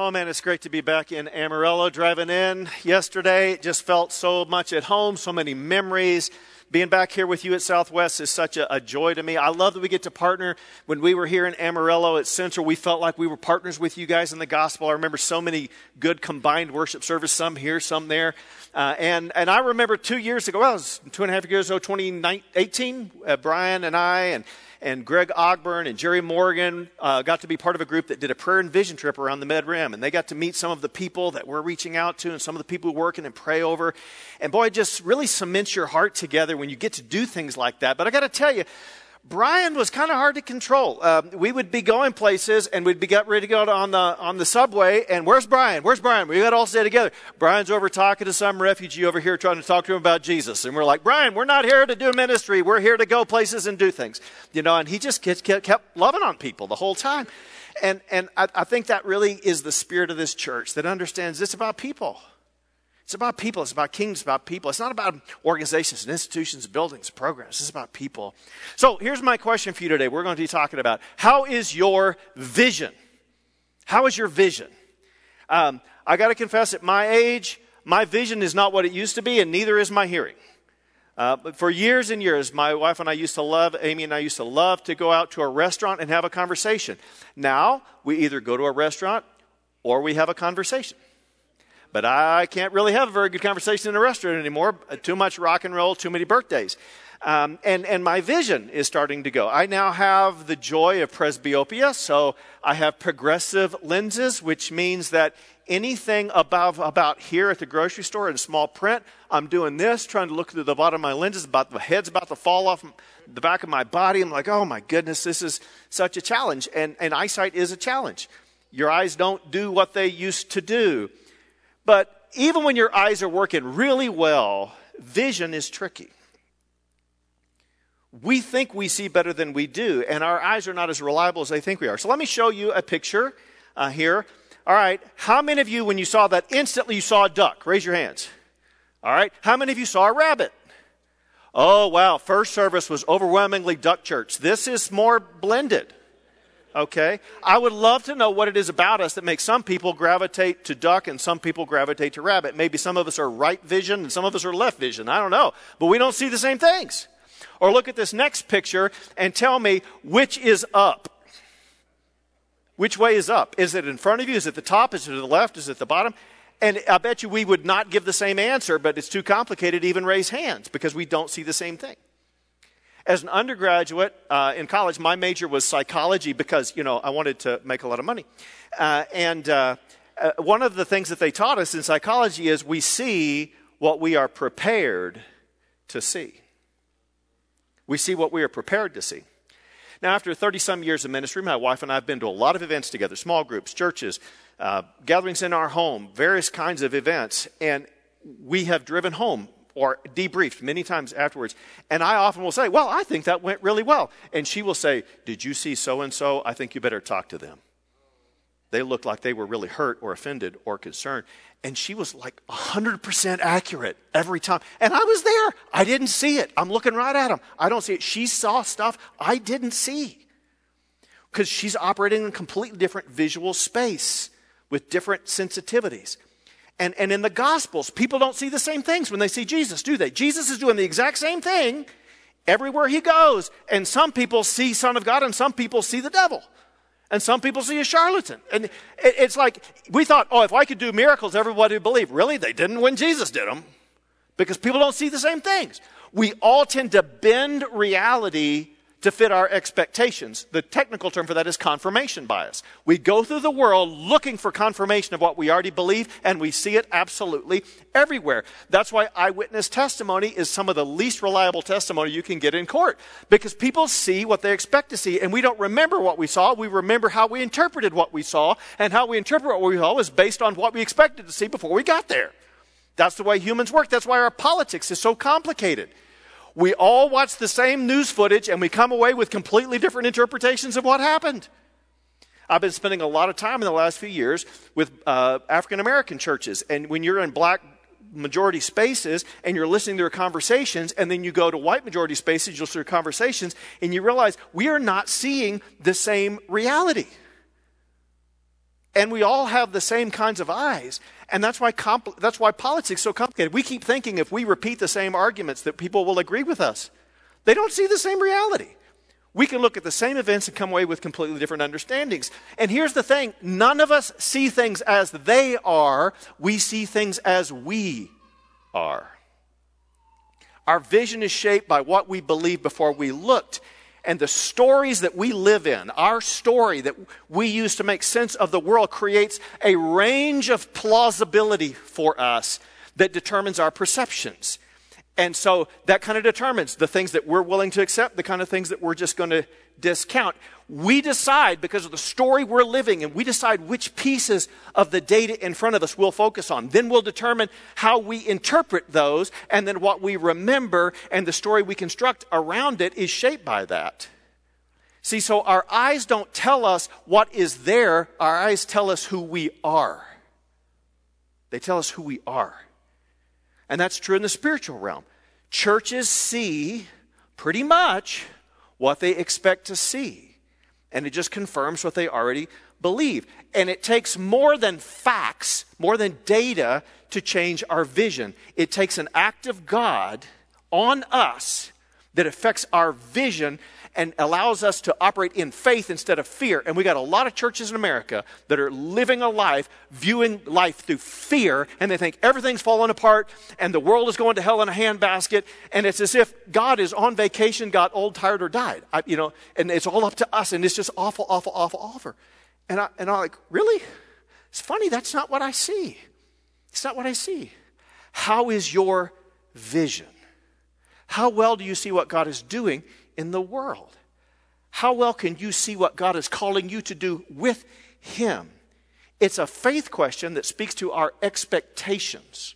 Oh man, it's great to be back in Amarillo. Driving in yesterday, just felt so much at home, so many memories. Being back here with you at Southwest is such a, a, joy to me. I love that we get to partner. When we were here in Amarillo at Central, we felt like we were partners with you guys in the gospel. I remember so many good combined worship service, some here, some there. Uh, and, and I remember two years ago, well, it was two and a half years ago, 2018, uh, Brian and I and and Greg Ogburn and Jerry Morgan uh, got to be part of a group that did a prayer and vision trip around the Med Rim. And they got to meet some of the people that we're reaching out to and some of the people we're working and pray over. And boy, it just really cements your heart together when you get to do things like that. But I got to tell you, Brian was kind of hard to control. Uh, we would be going places and we'd be getting ready to go on the, on the subway. And where's Brian? Where's Brian? We got to all stay together. Brian's over talking to some refugee over here trying to talk to him about Jesus. And we're like, Brian, we're not here to do ministry. We're here to go places and do things. You know, and he just kept, kept loving on people the whole time. And, and I, I think that really is the spirit of this church that understands it's about people. It's about people. It's about kingdoms, about people. It's not about organizations and institutions, buildings, programs. It's about people. So here's my question for you today. We're going to be talking about how is your vision? How is your vision? Um, I got to confess, at my age, my vision is not what it used to be, and neither is my hearing. Uh, but for years and years, my wife and I used to love, Amy and I used to love to go out to a restaurant and have a conversation. Now, we either go to a restaurant or we have a conversation. But I can't really have a very good conversation in a restaurant anymore. Uh, too much rock and roll, too many birthdays. Um, and, and my vision is starting to go. I now have the joy of presbyopia, so I have progressive lenses, which means that anything above about here at the grocery store in small print, I'm doing this, trying to look through the bottom of my lenses, about the head's about to fall off the back of my body. I'm like, oh my goodness, this is such a challenge. And, and eyesight is a challenge. Your eyes don't do what they used to do. But even when your eyes are working really well, vision is tricky. We think we see better than we do, and our eyes are not as reliable as they think we are. So let me show you a picture uh, here. All right, how many of you, when you saw that, instantly you saw a duck? Raise your hands. All right, how many of you saw a rabbit? Oh, wow, first service was overwhelmingly duck church. This is more blended. Okay? I would love to know what it is about us that makes some people gravitate to duck and some people gravitate to rabbit. Maybe some of us are right vision and some of us are left vision. I don't know. But we don't see the same things. Or look at this next picture and tell me which is up. Which way is up? Is it in front of you? Is it the top? Is it to the left? Is it the bottom? And I bet you we would not give the same answer, but it's too complicated to even raise hands because we don't see the same thing. As an undergraduate uh, in college, my major was psychology because, you know, I wanted to make a lot of money. Uh, and uh, uh, one of the things that they taught us in psychology is we see what we are prepared to see. We see what we are prepared to see. Now, after 30 some years of ministry, my wife and I have been to a lot of events together small groups, churches, uh, gatherings in our home, various kinds of events. And we have driven home or debriefed many times afterwards. And I often will say, Well, I think that went really well. And she will say, Did you see so and so? I think you better talk to them. They looked like they were really hurt or offended or concerned. And she was like 100% accurate every time. And I was there. I didn't see it. I'm looking right at them. I don't see it. She saw stuff I didn't see. Because she's operating in a completely different visual space with different sensitivities. And, and in the Gospels, people don't see the same things when they see Jesus, do they? Jesus is doing the exact same thing everywhere he goes. And some people see Son of God and some people see the devil. And some people see a charlatan. And it's like, we thought, oh, if I could do miracles, everybody would believe. Really? They didn't when Jesus did them. Because people don't see the same things. We all tend to bend reality to fit our expectations. The technical term for that is confirmation bias. We go through the world looking for confirmation of what we already believe, and we see it absolutely everywhere. That's why eyewitness testimony is some of the least reliable testimony you can get in court. Because people see what they expect to see, and we don't remember what we saw. We remember how we interpreted what we saw, and how we interpret what we saw was based on what we expected to see before we got there. That's the way humans work. That's why our politics is so complicated we all watch the same news footage and we come away with completely different interpretations of what happened. I've been spending a lot of time in the last few years with uh, African American churches, and when you're in black majority spaces and you're listening to their conversations, and then you go to white majority spaces, you'll see their conversations, and you realize we are not seeing the same reality. And we all have the same kinds of eyes. And that's why, compl- that's why politics is so complicated. We keep thinking if we repeat the same arguments that people will agree with us. They don't see the same reality. We can look at the same events and come away with completely different understandings. And here's the thing none of us see things as they are, we see things as we are. Our vision is shaped by what we believed before we looked. And the stories that we live in, our story that we use to make sense of the world, creates a range of plausibility for us that determines our perceptions. And so that kind of determines the things that we're willing to accept, the kind of things that we're just going to discount. We decide because of the story we're living and we decide which pieces of the data in front of us we'll focus on. Then we'll determine how we interpret those and then what we remember and the story we construct around it is shaped by that. See, so our eyes don't tell us what is there, our eyes tell us who we are. They tell us who we are. And that's true in the spiritual realm. Churches see pretty much what they expect to see, and it just confirms what they already believe. And it takes more than facts, more than data to change our vision. It takes an act of God on us that affects our vision and allows us to operate in faith instead of fear. And we got a lot of churches in America that are living a life, viewing life through fear, and they think everything's falling apart and the world is going to hell in a handbasket. And it's as if God is on vacation, got old, tired, or died. I, you know, and it's all up to us, and it's just awful, awful, awful, awful. And, I, and I'm like, really? It's funny, that's not what I see. It's not what I see. How is your vision? How well do you see what God is doing in the world? How well can you see what God is calling you to do with Him? It's a faith question that speaks to our expectations.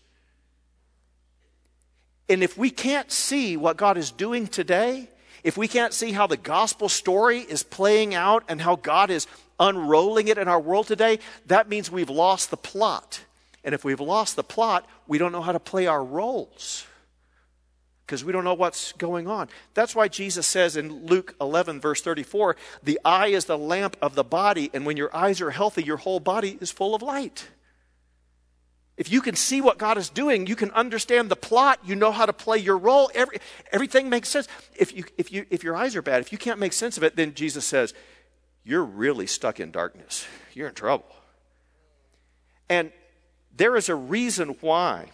And if we can't see what God is doing today, if we can't see how the gospel story is playing out and how God is unrolling it in our world today, that means we've lost the plot. And if we've lost the plot, we don't know how to play our roles because we don't know what's going on. That's why Jesus says in Luke 11, verse 34, the eye is the lamp of the body, and when your eyes are healthy, your whole body is full of light. If you can see what God is doing, you can understand the plot, you know how to play your role, every, everything makes sense. If, you, if, you, if your eyes are bad, if you can't make sense of it, then Jesus says, You're really stuck in darkness. You're in trouble. And there is a reason why.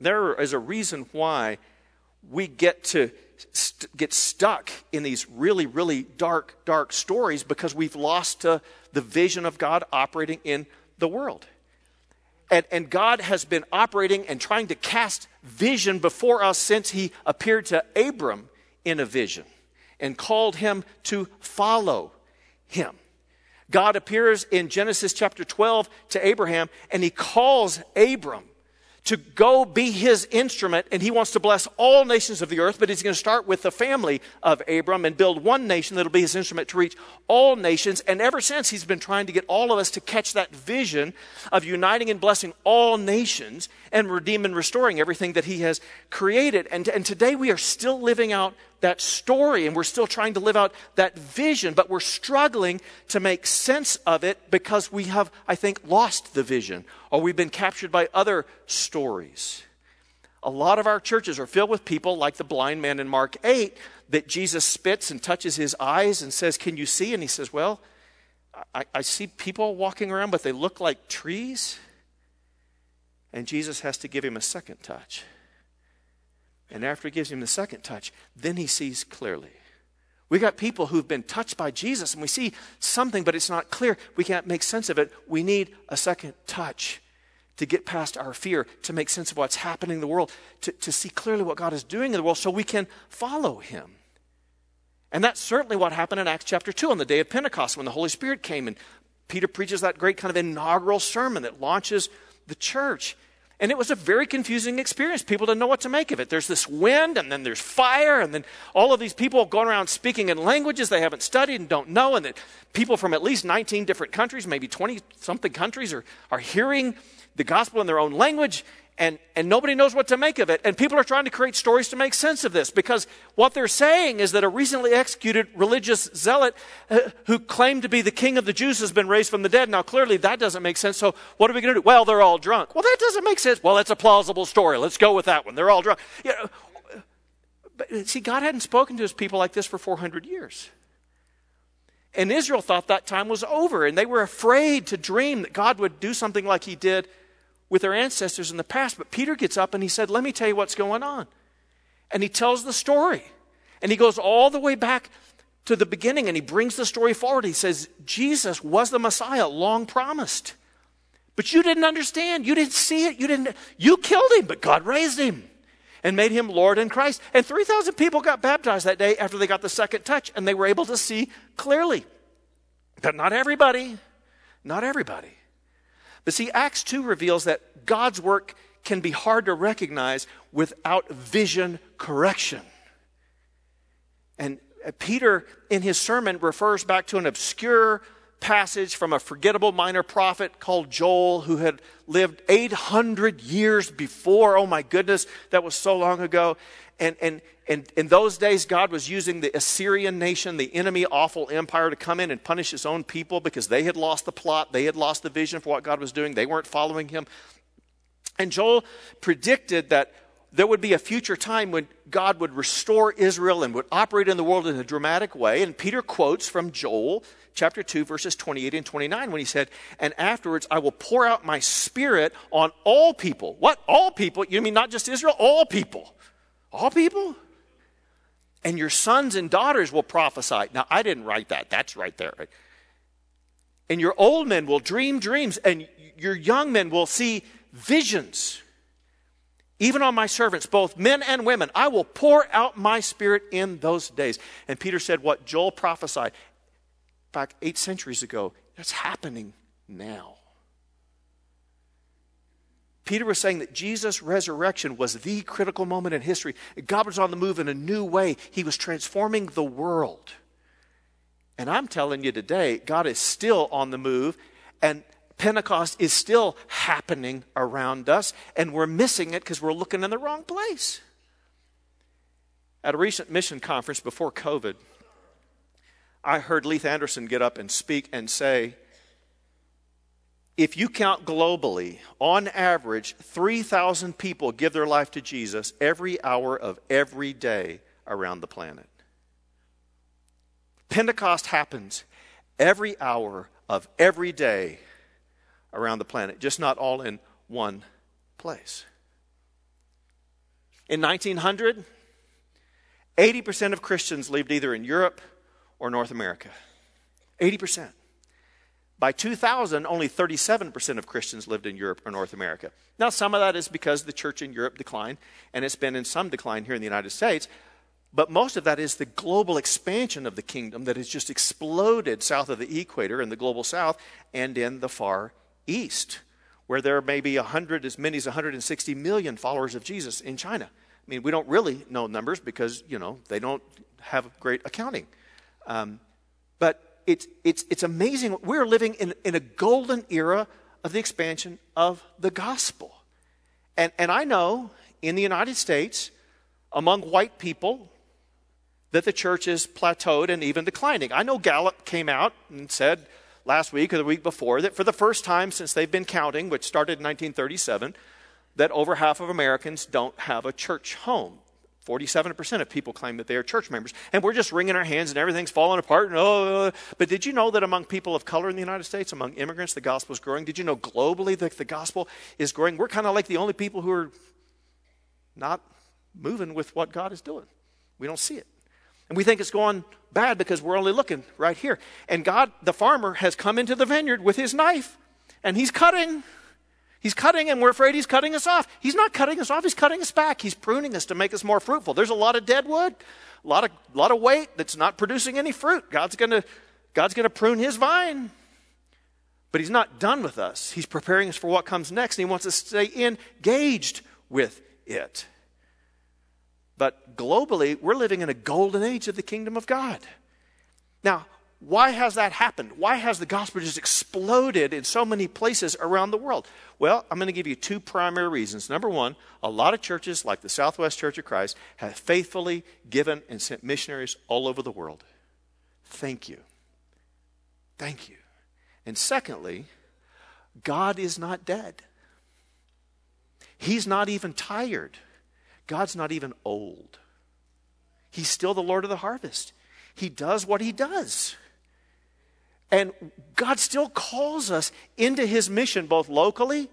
There is a reason why we get to st- get stuck in these really, really dark, dark stories because we've lost uh, the vision of God operating in the world. And, and God has been operating and trying to cast vision before us since he appeared to Abram in a vision and called him to follow him. God appears in Genesis chapter 12 to Abraham and he calls Abram to go be his instrument, and he wants to bless all nations of the earth, but he's going to start with the family of Abram and build one nation that'll be his instrument to reach all nations. And ever since, he's been trying to get all of us to catch that vision of uniting and blessing all nations and redeeming and restoring everything that he has created. And, and today we are still living out that story and we're still trying to live out that vision, but we're struggling to make sense of it because we have, I think, lost the vision or we've been captured by other stories. A lot of our churches are filled with people like the blind man in Mark 8 that Jesus spits and touches his eyes and says, Can you see? And he says, Well, I, I see people walking around, but they look like trees. And Jesus has to give him a second touch. And after he gives him the second touch, then he sees clearly. We got people who've been touched by Jesus and we see something, but it's not clear. We can't make sense of it. We need a second touch to get past our fear, to make sense of what's happening in the world, to, to see clearly what God is doing in the world so we can follow him. And that's certainly what happened in Acts chapter 2 on the day of Pentecost when the Holy Spirit came and Peter preaches that great kind of inaugural sermon that launches the church. And it was a very confusing experience. People didn't know what to make of it. There's this wind, and then there's fire, and then all of these people going around speaking in languages they haven't studied and don't know. And that people from at least 19 different countries, maybe 20 something countries, are, are hearing the gospel in their own language. And, and nobody knows what to make of it. And people are trying to create stories to make sense of this because what they're saying is that a recently executed religious zealot uh, who claimed to be the king of the Jews has been raised from the dead. Now, clearly, that doesn't make sense. So, what are we going to do? Well, they're all drunk. Well, that doesn't make sense. Well, that's a plausible story. Let's go with that one. They're all drunk. You know, but see, God hadn't spoken to his people like this for 400 years. And Israel thought that time was over, and they were afraid to dream that God would do something like he did with their ancestors in the past. But Peter gets up and he said, Let me tell you what's going on. And he tells the story. And he goes all the way back to the beginning and he brings the story forward. He says, Jesus was the Messiah long promised. But you didn't understand. You didn't see it. You didn't you killed him, but God raised him and made him Lord and Christ. And 3,000 people got baptized that day after they got the second touch and they were able to see clearly. But not everybody. Not everybody. But see, Acts 2 reveals that God's work can be hard to recognize without vision correction. And uh, Peter, in his sermon, refers back to an obscure passage from a forgettable minor prophet called Joel who had lived 800 years before. Oh my goodness, that was so long ago. And, and, and in those days, God was using the Assyrian nation, the enemy, awful empire, to come in and punish his own people because they had lost the plot. They had lost the vision for what God was doing. They weren't following him. And Joel predicted that there would be a future time when God would restore Israel and would operate in the world in a dramatic way. And Peter quotes from Joel chapter 2, verses 28 and 29, when he said, And afterwards I will pour out my spirit on all people. What? All people? You mean not just Israel? All people. All people? And your sons and daughters will prophesy. Now, I didn't write that. That's right there. Right? And your old men will dream dreams, and your young men will see visions. Even on my servants, both men and women, I will pour out my spirit in those days. And Peter said what Joel prophesied back eight centuries ago, that's happening now. Peter was saying that Jesus' resurrection was the critical moment in history. God was on the move in a new way, He was transforming the world. And I'm telling you today, God is still on the move, and Pentecost is still happening around us, and we're missing it because we're looking in the wrong place. At a recent mission conference before COVID, I heard Leith Anderson get up and speak and say, if you count globally, on average, 3,000 people give their life to Jesus every hour of every day around the planet. Pentecost happens every hour of every day around the planet, just not all in one place. In 1900, 80% of Christians lived either in Europe or North America. 80%. By 2000, only 37% of Christians lived in Europe or North America. Now, some of that is because the church in Europe declined, and it's been in some decline here in the United States. But most of that is the global expansion of the kingdom that has just exploded south of the equator in the global south and in the far east, where there may be 100, as many as 160 million followers of Jesus in China. I mean, we don't really know numbers because, you know, they don't have great accounting. Um, but it's, it's, it's amazing. We're living in, in a golden era of the expansion of the gospel. And, and I know in the United States, among white people, that the church is plateaued and even declining. I know Gallup came out and said last week or the week before that for the first time since they've been counting, which started in 1937, that over half of Americans don't have a church home. 47% of people claim that they are church members. And we're just wringing our hands and everything's falling apart. And, oh, oh, oh, but did you know that among people of color in the United States, among immigrants, the gospel is growing? Did you know globally that the gospel is growing? We're kind of like the only people who are not moving with what God is doing. We don't see it. And we think it's going bad because we're only looking right here. And God, the farmer, has come into the vineyard with his knife and he's cutting He's cutting and we're afraid he's cutting us off. He's not cutting us off, he's cutting us back. He's pruning us to make us more fruitful. There's a lot of dead wood, a lot of, lot of weight that's not producing any fruit. God's going God's going to prune his vine. But he's not done with us. He's preparing us for what comes next, and he wants us to stay engaged with it. But globally, we're living in a golden age of the kingdom of God. Now, why has that happened? Why has the gospel just exploded in so many places around the world? Well, I'm going to give you two primary reasons. Number one, a lot of churches, like the Southwest Church of Christ, have faithfully given and sent missionaries all over the world. Thank you. Thank you. And secondly, God is not dead. He's not even tired. God's not even old. He's still the Lord of the harvest. He does what he does. And God still calls us into his mission, both locally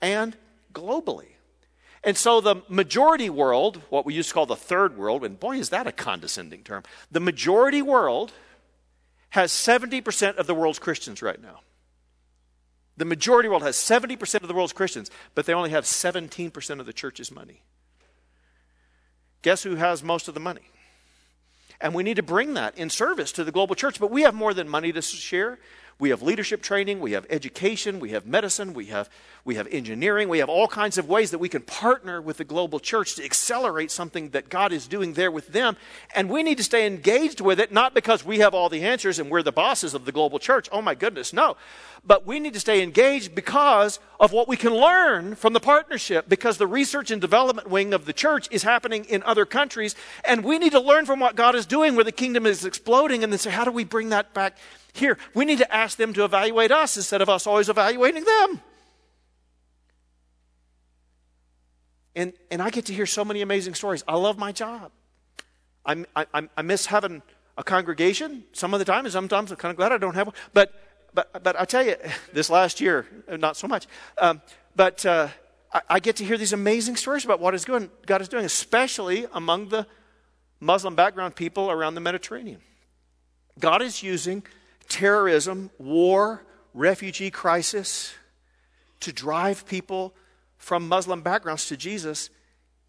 and globally. And so the majority world, what we used to call the third world, and boy, is that a condescending term, the majority world has 70% of the world's Christians right now. The majority world has 70% of the world's Christians, but they only have 17% of the church's money. Guess who has most of the money? And we need to bring that in service to the global church. But we have more than money to share. We have leadership training, we have education, we have medicine, we have, we have engineering, we have all kinds of ways that we can partner with the global church to accelerate something that God is doing there with them. And we need to stay engaged with it, not because we have all the answers and we're the bosses of the global church. Oh my goodness, no. But we need to stay engaged because of what we can learn from the partnership, because the research and development wing of the church is happening in other countries. And we need to learn from what God is doing where the kingdom is exploding and then say, how do we bring that back? Here. We need to ask them to evaluate us instead of us always evaluating them. And, and I get to hear so many amazing stories. I love my job. I, I, I miss having a congregation some of the time, and sometimes I'm kind of glad I don't have one. But, but, but I tell you, this last year, not so much. Um, but uh, I, I, get to hear these amazing stories about what is going, God is doing, especially among the Muslim background people around the Mediterranean. God is using terrorism, war, refugee crisis to drive people from Muslim backgrounds to Jesus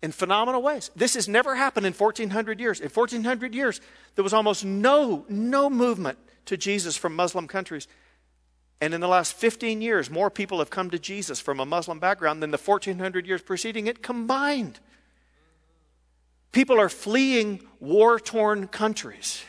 in phenomenal ways. This has never happened in 1400 years. In 1400 years, there was almost no no movement to Jesus from Muslim countries. And in the last 15 years, more people have come to Jesus from a Muslim background than the 1400 years preceding it combined. People are fleeing war torn countries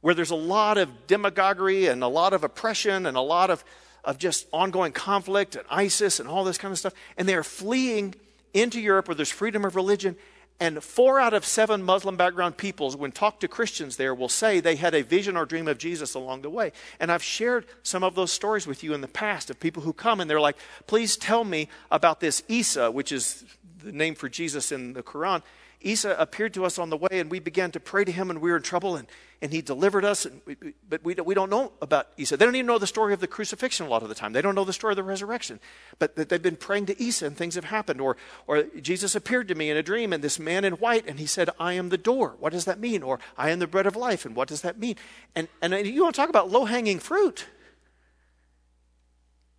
where there's a lot of demagoguery and a lot of oppression and a lot of, of just ongoing conflict and ISIS and all this kind of stuff. And they're fleeing into Europe where there's freedom of religion. And four out of seven Muslim background peoples, when talked to Christians there, will say they had a vision or dream of Jesus along the way. And I've shared some of those stories with you in the past of people who come and they're like, please tell me about this Isa, which is the name for Jesus in the Quran. Isa appeared to us on the way, and we began to pray to him, and we were in trouble, and, and he delivered us. And we, but we, we don't know about Isa. They don't even know the story of the crucifixion a lot of the time. They don't know the story of the resurrection. But that they've been praying to Isa, and things have happened. Or, or Jesus appeared to me in a dream, and this man in white, and he said, I am the door. What does that mean? Or, I am the bread of life, and what does that mean? And, and you want to talk about low hanging fruit.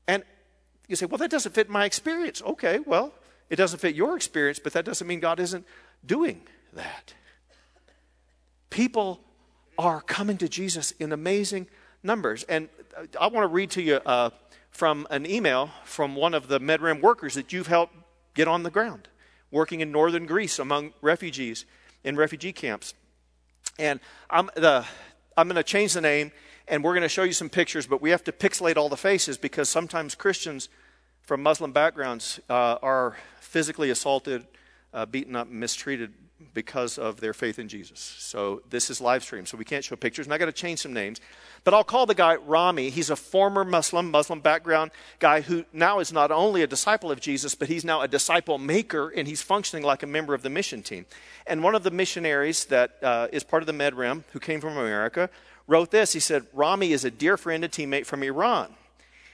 And you say, well, that doesn't fit my experience. Okay, well, it doesn't fit your experience, but that doesn't mean God isn't doing that. People are coming to Jesus in amazing numbers. And I want to read to you uh, from an email from one of the MedRim workers that you've helped get on the ground, working in northern Greece among refugees in refugee camps. And I'm, the, I'm going to change the name and we're going to show you some pictures, but we have to pixelate all the faces because sometimes Christians from Muslim backgrounds uh, are physically assaulted uh, beaten up, mistreated because of their faith in Jesus. So this is live stream, so we can't show pictures, and I got to change some names. But I'll call the guy Rami. He's a former Muslim, Muslim background guy who now is not only a disciple of Jesus, but he's now a disciple maker, and he's functioning like a member of the mission team. And one of the missionaries that uh, is part of the MedRim, who came from America, wrote this. He said, Rami is a dear friend and teammate from Iran.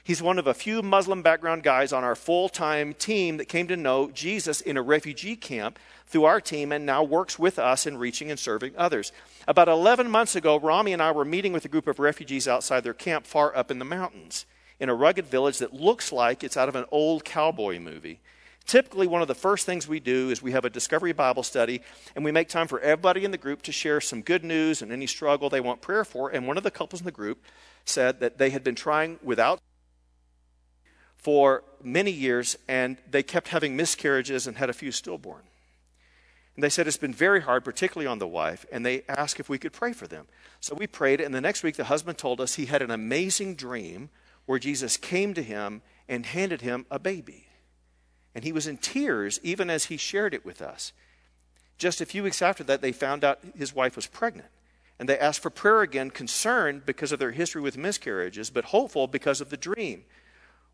He's one of a few Muslim background guys on our full time team that came to know Jesus in a refugee camp through our team and now works with us in reaching and serving others. About 11 months ago, Rami and I were meeting with a group of refugees outside their camp far up in the mountains in a rugged village that looks like it's out of an old cowboy movie. Typically, one of the first things we do is we have a Discovery Bible study, and we make time for everybody in the group to share some good news and any struggle they want prayer for. And one of the couples in the group said that they had been trying without for many years, and they kept having miscarriages and had a few stillborn. And they said it's been very hard, particularly on the wife, and they asked if we could pray for them. So we prayed, and the next week the husband told us he had an amazing dream where Jesus came to him and handed him a baby. And he was in tears even as he shared it with us. Just a few weeks after that, they found out his wife was pregnant. And they asked for prayer again, concerned because of their history with miscarriages, but hopeful because of the dream.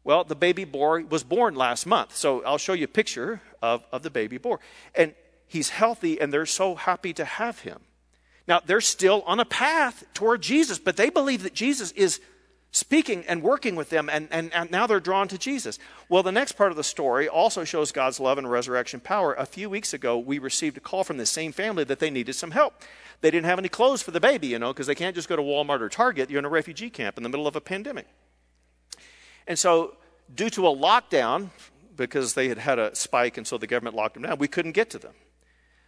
Well, the baby boy was born last month. So I'll show you a picture of, of the baby boy. And he's healthy, and they're so happy to have him. Now, they're still on a path toward Jesus, but they believe that Jesus is speaking and working with them, and, and, and now they're drawn to Jesus. Well, the next part of the story also shows God's love and resurrection power. A few weeks ago, we received a call from the same family that they needed some help. They didn't have any clothes for the baby, you know, because they can't just go to Walmart or Target. You're in a refugee camp in the middle of a pandemic. And so, due to a lockdown, because they had had a spike and so the government locked them down, we couldn't get to them.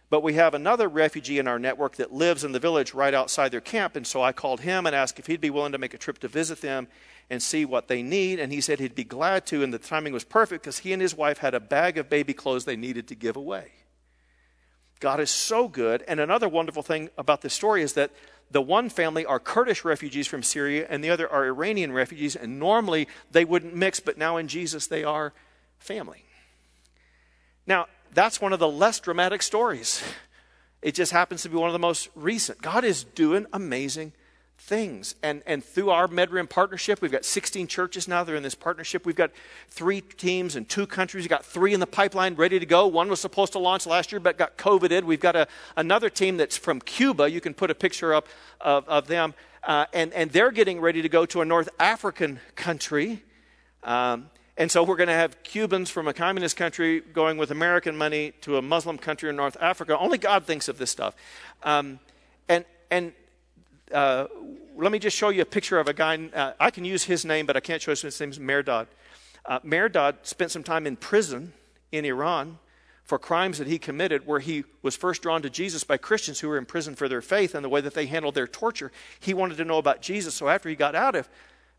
But we have another refugee in our network that lives in the village right outside their camp. And so I called him and asked if he'd be willing to make a trip to visit them and see what they need. And he said he'd be glad to. And the timing was perfect because he and his wife had a bag of baby clothes they needed to give away. God is so good. And another wonderful thing about this story is that the one family are Kurdish refugees from Syria and the other are Iranian refugees. And normally they wouldn't mix, but now in Jesus they are family. Now, that's one of the less dramatic stories. It just happens to be one of the most recent. God is doing amazing things. And, and through our MedRim partnership, we've got 16 churches now that are in this partnership. We've got three teams in two countries. We've got three in the pipeline ready to go. One was supposed to launch last year but got COVIDed. We've got a, another team that's from Cuba. You can put a picture up of, of them. Uh, and, and they're getting ready to go to a North African country. Um, and so we're going to have Cubans from a communist country going with American money to a Muslim country in North Africa. Only God thinks of this stuff. Um, and and uh, let me just show you a picture of a guy. Uh, I can use his name, but I can't show his name. Is Mehrdad. Uh, Mehrdad spent some time in prison in Iran for crimes that he committed, where he was first drawn to Jesus by Christians who were in prison for their faith and the way that they handled their torture. He wanted to know about Jesus. So after he got out of,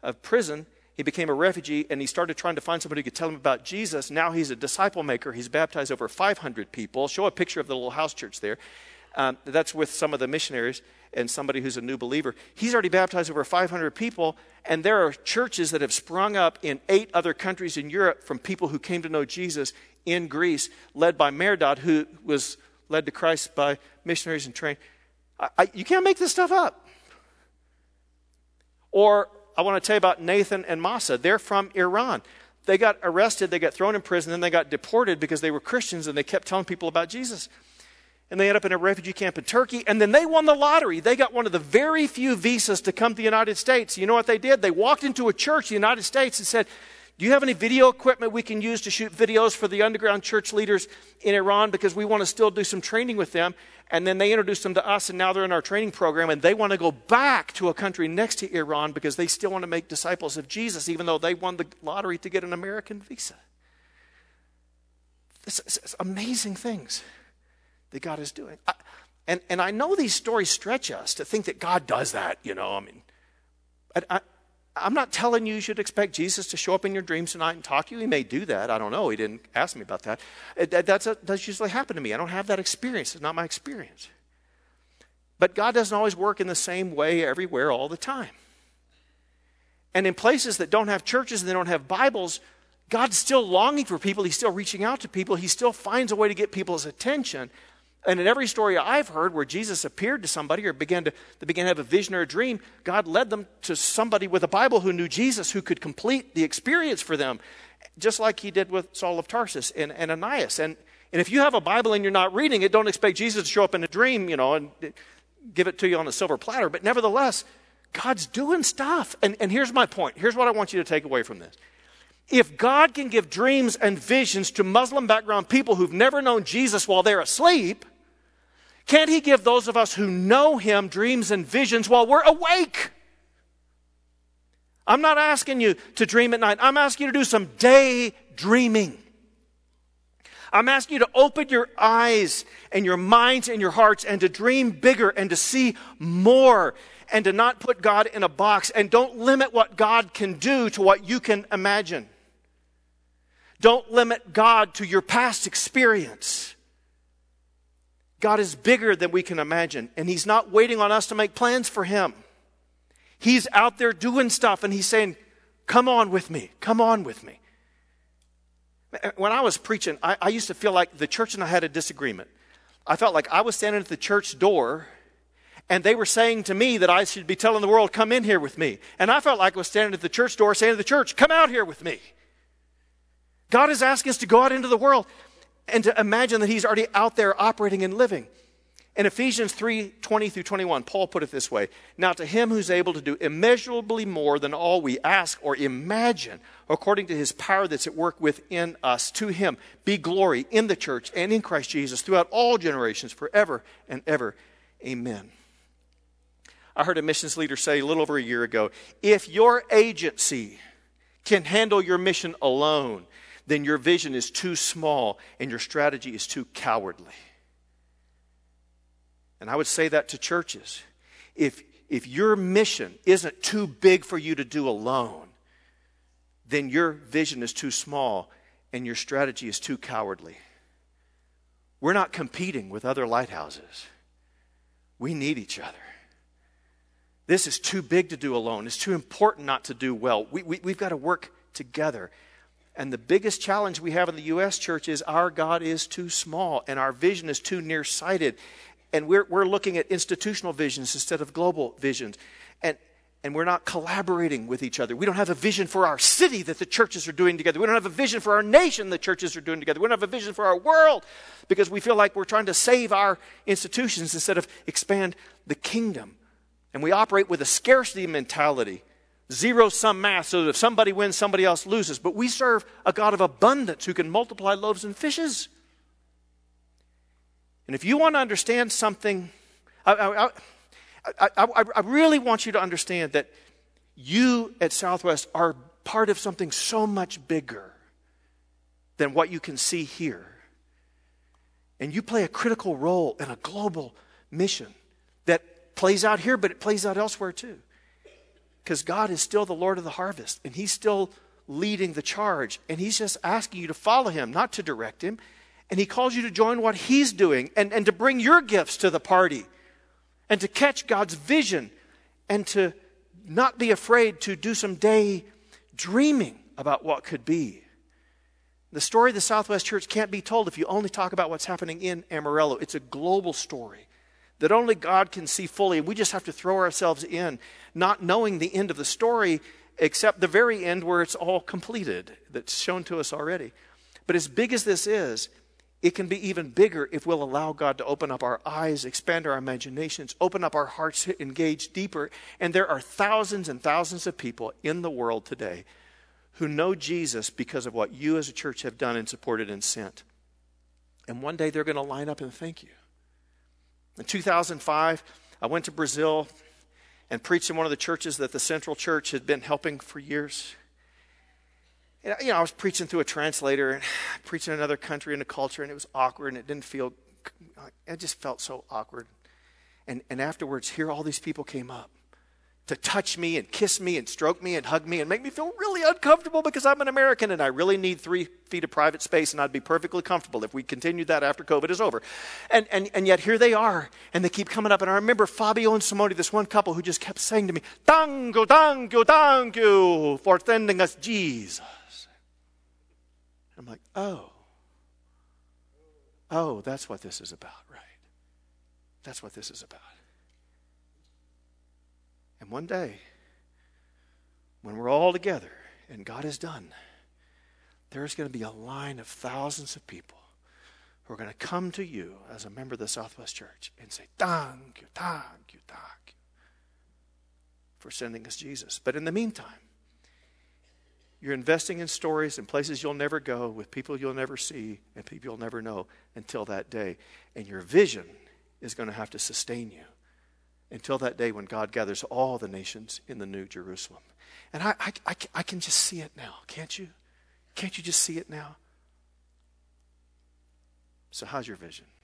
of prison, he became a refugee and he started trying to find somebody who could tell him about Jesus. Now he's a disciple maker. He's baptized over 500 people. Show a picture of the little house church there. Um, that's with some of the missionaries and somebody who's a new believer. He's already baptized over 500 people, and there are churches that have sprung up in eight other countries in Europe from people who came to know Jesus in Greece, led by Mehrdad, who was led to Christ by missionaries and trained. I, I, you can't make this stuff up. Or I want to tell you about Nathan and Masa. They're from Iran. They got arrested, they got thrown in prison, then they got deported because they were Christians and they kept telling people about Jesus. And they end up in a refugee camp in Turkey, and then they won the lottery. They got one of the very few visas to come to the United States. You know what they did? They walked into a church in the United States and said, do you have any video equipment we can use to shoot videos for the underground church leaders in Iran? Because we want to still do some training with them. And then they introduced them to us, and now they're in our training program, and they want to go back to a country next to Iran because they still want to make disciples of Jesus, even though they won the lottery to get an American visa. This is amazing things that God is doing. I, and, and I know these stories stretch us to think that God does that, you know. I mean, I, I I'm not telling you you should expect Jesus to show up in your dreams tonight and talk to you. He may do that. I don't know. He didn't ask me about that. Uh, that that's, a, that's usually happened to me. I don't have that experience. It's not my experience. But God doesn't always work in the same way everywhere all the time. And in places that don't have churches and they don't have Bibles, God's still longing for people. He's still reaching out to people. He still finds a way to get people's attention. And in every story I've heard where Jesus appeared to somebody or began to, they began to have a vision or a dream, God led them to somebody with a Bible who knew Jesus who could complete the experience for them, just like he did with Saul of Tarsus and, and Ananias. And, and if you have a Bible and you're not reading it, don't expect Jesus to show up in a dream, you know, and give it to you on a silver platter. But nevertheless, God's doing stuff. And, and here's my point. Here's what I want you to take away from this. If God can give dreams and visions to Muslim background people who've never known Jesus while they're asleep, can't He give those of us who know Him dreams and visions while we're awake? I'm not asking you to dream at night. I'm asking you to do some day dreaming. I'm asking you to open your eyes and your minds and your hearts and to dream bigger and to see more and to not put God in a box and don't limit what God can do to what you can imagine. Don't limit God to your past experience. God is bigger than we can imagine, and He's not waiting on us to make plans for Him. He's out there doing stuff, and He's saying, Come on with me, come on with me. When I was preaching, I, I used to feel like the church and I had a disagreement. I felt like I was standing at the church door and they were saying to me that I should be telling the world, come in here with me. And I felt like I was standing at the church door saying to the church, come out here with me. God is asking us to go out into the world and to imagine that He's already out there operating and living. In Ephesians 3 20 through 21, Paul put it this way Now to him who's able to do immeasurably more than all we ask or imagine, according to his power that's at work within us, to him be glory in the church and in Christ Jesus throughout all generations, forever and ever. Amen. I heard a missions leader say a little over a year ago if your agency can handle your mission alone, then your vision is too small and your strategy is too cowardly. And I would say that to churches. If, if your mission isn't too big for you to do alone, then your vision is too small and your strategy is too cowardly. We're not competing with other lighthouses. We need each other. This is too big to do alone. It's too important not to do well. We, we, we've got to work together. And the biggest challenge we have in the U.S. church is our God is too small and our vision is too nearsighted and we're, we're looking at institutional visions instead of global visions. And, and we're not collaborating with each other. We don't have a vision for our city that the churches are doing together. We don't have a vision for our nation the churches are doing together. We don't have a vision for our world because we feel like we're trying to save our institutions instead of expand the kingdom. And we operate with a scarcity mentality, zero sum math, so that if somebody wins, somebody else loses. But we serve a God of abundance who can multiply loaves and fishes. And if you want to understand something, I, I, I, I, really want you to understand that you at Southwest are part of something so much bigger than what you can see here. And you play a critical role in a global mission that plays out here, but it plays out elsewhere too. Because God is still the Lord of the harvest, and He's still leading the charge, and He's just asking you to follow Him, not to direct Him. And he calls you to join what he's doing and, and to bring your gifts to the party and to catch God's vision and to not be afraid to do some day dreaming about what could be. The story of the Southwest Church can't be told if you only talk about what's happening in Amarillo. It's a global story that only God can see fully. We just have to throw ourselves in, not knowing the end of the story, except the very end where it's all completed, that's shown to us already. But as big as this is, it can be even bigger if we'll allow God to open up our eyes, expand our imaginations, open up our hearts to engage deeper. And there are thousands and thousands of people in the world today who know Jesus because of what you as a church have done and supported and sent. And one day they're going to line up and thank you. In 2005, I went to Brazil and preached in one of the churches that the Central Church had been helping for years you know, I was preaching through a translator and preaching in another country and a culture, and it was awkward, and it didn't feel. It just felt so awkward. And and afterwards, here all these people came up to touch me and kiss me and stroke me and hug me and make me feel really uncomfortable because I'm an American and I really need three feet of private space and I'd be perfectly comfortable if we continued that after COVID is over. And, and, and yet here they are and they keep coming up. And I remember Fabio and Simone, this one couple who just kept saying to me, Thank you, thank you, thank you for sending us Jesus. I'm like, oh. Oh, that's what this is about, right? That's what this is about. And one day, when we're all together and God is done, there's going to be a line of thousands of people who are going to come to you as a member of the Southwest Church and say, Thank you, thank you, thank you for sending us Jesus. But in the meantime, you're investing in stories and places you'll never go, with people you'll never see, and people you'll never know until that day. And your vision is going to have to sustain you until that day when God gathers all the nations in the New Jerusalem. And I, I, I, I can just see it now, can't you? Can't you just see it now? So, how's your vision?